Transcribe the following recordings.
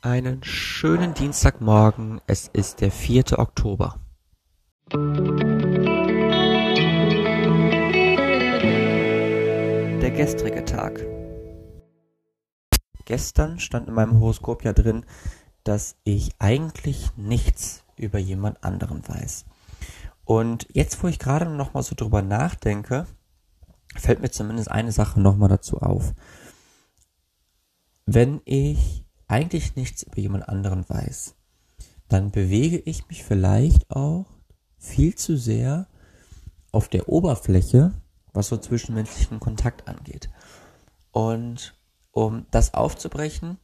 Einen schönen Dienstagmorgen. Es ist der 4. Oktober. Der gestrige Tag. Gestern stand in meinem Horoskop ja drin, dass ich eigentlich nichts über jemand anderen weiß. Und jetzt, wo ich gerade noch mal so drüber nachdenke, fällt mir zumindest eine Sache noch mal dazu auf. Wenn ich eigentlich nichts über jemand anderen weiß, dann bewege ich mich vielleicht auch viel zu sehr auf der Oberfläche, was so zwischenmenschlichen Kontakt angeht. Und um das aufzubrechen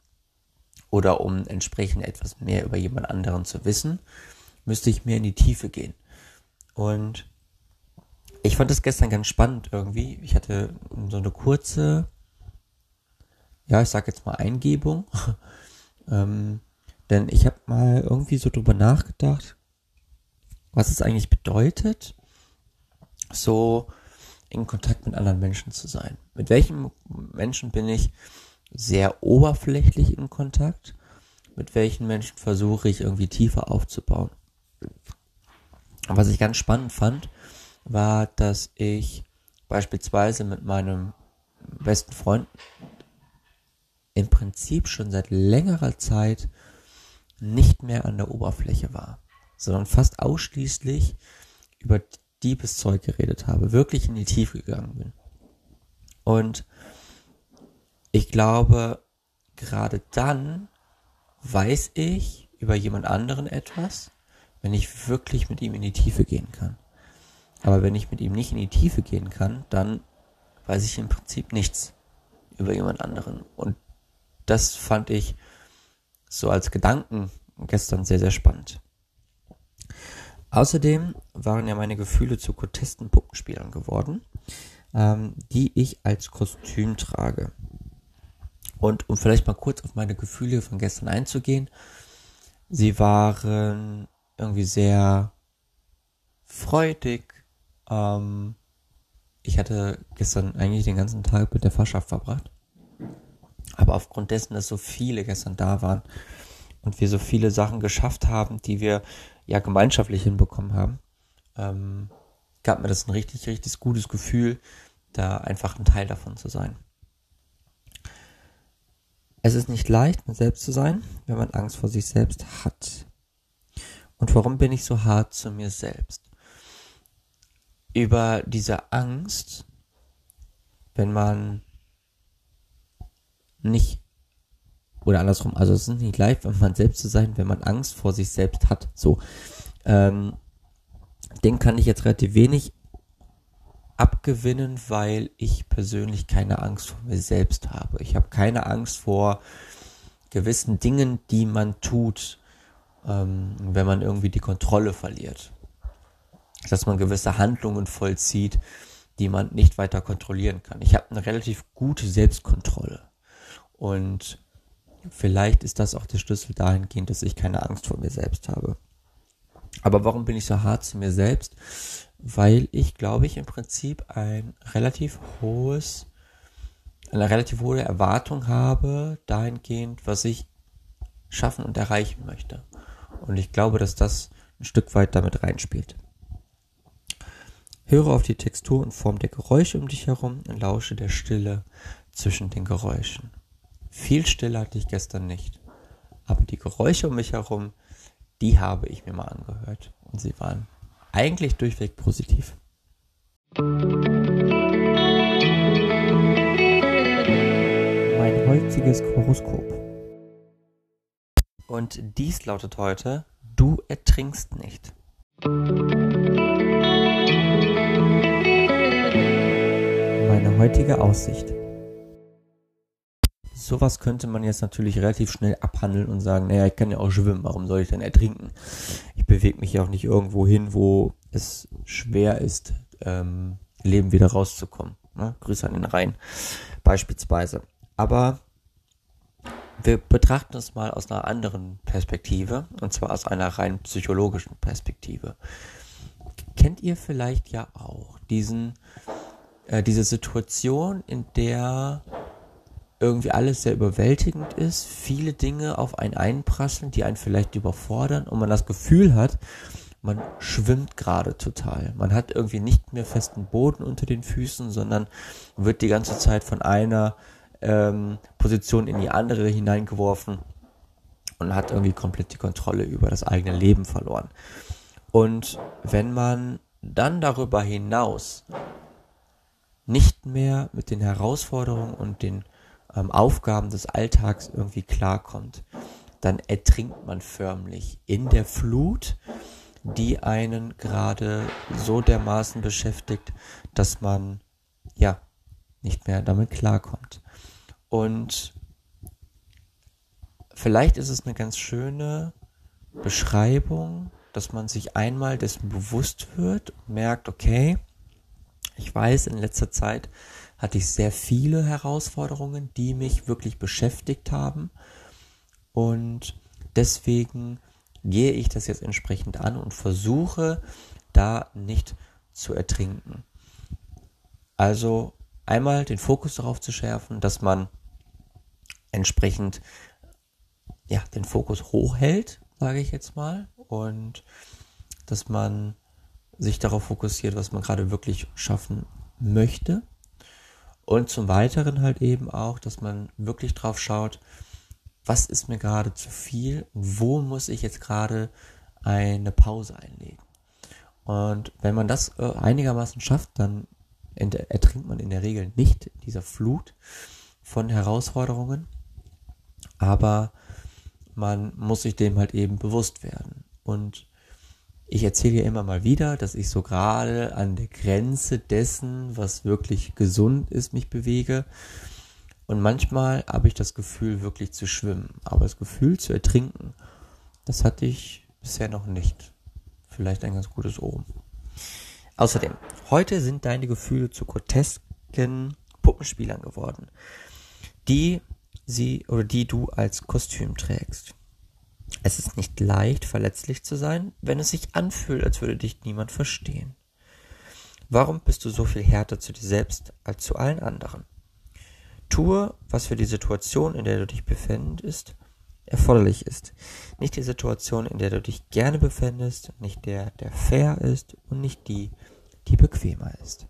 oder um entsprechend etwas mehr über jemand anderen zu wissen, müsste ich mehr in die Tiefe gehen. Und ich fand es gestern ganz spannend irgendwie. Ich hatte so eine kurze, ja, ich sag jetzt mal Eingebung ähm, denn ich habe mal irgendwie so drüber nachgedacht, was es eigentlich bedeutet, so in Kontakt mit anderen Menschen zu sein. Mit welchen Menschen bin ich sehr oberflächlich in Kontakt? Mit welchen Menschen versuche ich irgendwie tiefer aufzubauen? Was ich ganz spannend fand, war, dass ich beispielsweise mit meinem besten Freund im Prinzip schon seit längerer Zeit nicht mehr an der Oberfläche war, sondern fast ausschließlich über Diebeszeug geredet habe, wirklich in die Tiefe gegangen bin. Und ich glaube, gerade dann weiß ich über jemand anderen etwas, wenn ich wirklich mit ihm in die Tiefe gehen kann. Aber wenn ich mit ihm nicht in die Tiefe gehen kann, dann weiß ich im Prinzip nichts über jemand anderen. Und das fand ich so als Gedanken gestern sehr, sehr spannend. Außerdem waren ja meine Gefühle zu grotesken Puppenspielern geworden, ähm, die ich als Kostüm trage. Und um vielleicht mal kurz auf meine Gefühle von gestern einzugehen, sie waren irgendwie sehr freudig. Ähm, ich hatte gestern eigentlich den ganzen Tag mit der Fahrschaft verbracht. Aber aufgrund dessen, dass so viele gestern da waren und wir so viele Sachen geschafft haben, die wir ja gemeinschaftlich hinbekommen haben, ähm, gab mir das ein richtig, richtig gutes Gefühl, da einfach ein Teil davon zu sein. Es ist nicht leicht, man selbst zu sein, wenn man Angst vor sich selbst hat. Und warum bin ich so hart zu mir selbst? Über diese Angst, wenn man nicht oder andersrum, also es ist nicht leicht, wenn man selbst zu sein, wenn man Angst vor sich selbst hat. So, ähm, den kann ich jetzt relativ wenig abgewinnen, weil ich persönlich keine Angst vor mir selbst habe. Ich habe keine Angst vor gewissen Dingen, die man tut, ähm, wenn man irgendwie die Kontrolle verliert. Dass man gewisse Handlungen vollzieht, die man nicht weiter kontrollieren kann. Ich habe eine relativ gute Selbstkontrolle. Und vielleicht ist das auch der Schlüssel dahingehend, dass ich keine Angst vor mir selbst habe. Aber warum bin ich so hart zu mir selbst? Weil ich, glaube ich, im Prinzip ein relativ hohes, eine relativ hohe Erwartung habe dahingehend, was ich schaffen und erreichen möchte. Und ich glaube, dass das ein Stück weit damit reinspielt. Höre auf die Textur und Form der Geräusche um dich herum und lausche der Stille zwischen den Geräuschen. Viel Stille hatte ich gestern nicht. Aber die Geräusche um mich herum, die habe ich mir mal angehört. Und sie waren eigentlich durchweg positiv. Mein heutiges Horoskop. Und dies lautet heute, du ertrinkst nicht. Meine heutige Aussicht sowas könnte man jetzt natürlich relativ schnell abhandeln und sagen, naja, ich kann ja auch schwimmen, warum soll ich denn ertrinken? Ich bewege mich ja auch nicht irgendwo hin, wo es schwer ist, ähm, Leben wieder rauszukommen. Ne? Grüße an den Rhein beispielsweise. Aber wir betrachten es mal aus einer anderen Perspektive, und zwar aus einer rein psychologischen Perspektive. Kennt ihr vielleicht ja auch diesen, äh, diese Situation, in der irgendwie alles sehr überwältigend ist, viele Dinge auf einen einprasseln, die einen vielleicht überfordern und man das Gefühl hat, man schwimmt gerade total. Man hat irgendwie nicht mehr festen Boden unter den Füßen, sondern wird die ganze Zeit von einer ähm, Position in die andere hineingeworfen und hat irgendwie komplett die Kontrolle über das eigene Leben verloren. Und wenn man dann darüber hinaus nicht mehr mit den Herausforderungen und den ähm, Aufgaben des Alltags irgendwie klarkommt, dann ertrinkt man förmlich in der Flut, die einen gerade so dermaßen beschäftigt, dass man ja nicht mehr damit klarkommt. Und vielleicht ist es eine ganz schöne Beschreibung, dass man sich einmal dessen bewusst wird und merkt, okay, ich weiß, in letzter Zeit hatte ich sehr viele Herausforderungen, die mich wirklich beschäftigt haben. Und deswegen gehe ich das jetzt entsprechend an und versuche da nicht zu ertrinken. Also einmal den Fokus darauf zu schärfen, dass man entsprechend ja, den Fokus hochhält, sage ich jetzt mal, und dass man sich darauf fokussiert, was man gerade wirklich schaffen möchte. Und zum Weiteren halt eben auch, dass man wirklich drauf schaut, was ist mir gerade zu viel wo muss ich jetzt gerade eine Pause einlegen. Und wenn man das äh, einigermaßen schafft, dann ertrinkt man in der Regel nicht in dieser Flut von Herausforderungen, aber man muss sich dem halt eben bewusst werden. Und ich erzähle ja immer mal wieder, dass ich so gerade an der Grenze dessen, was wirklich gesund ist, mich bewege. Und manchmal habe ich das Gefühl, wirklich zu schwimmen. Aber das Gefühl zu ertrinken, das hatte ich bisher noch nicht. Vielleicht ein ganz gutes Ohren. Außerdem, heute sind deine Gefühle zu grotesken Puppenspielern geworden, die sie oder die du als Kostüm trägst. Es ist nicht leicht, verletzlich zu sein, wenn es sich anfühlt, als würde dich niemand verstehen. Warum bist du so viel härter zu dir selbst als zu allen anderen? Tue, was für die Situation, in der du dich befindest, erforderlich ist. Nicht die Situation, in der du dich gerne befindest, nicht der, der fair ist und nicht die, die bequemer ist.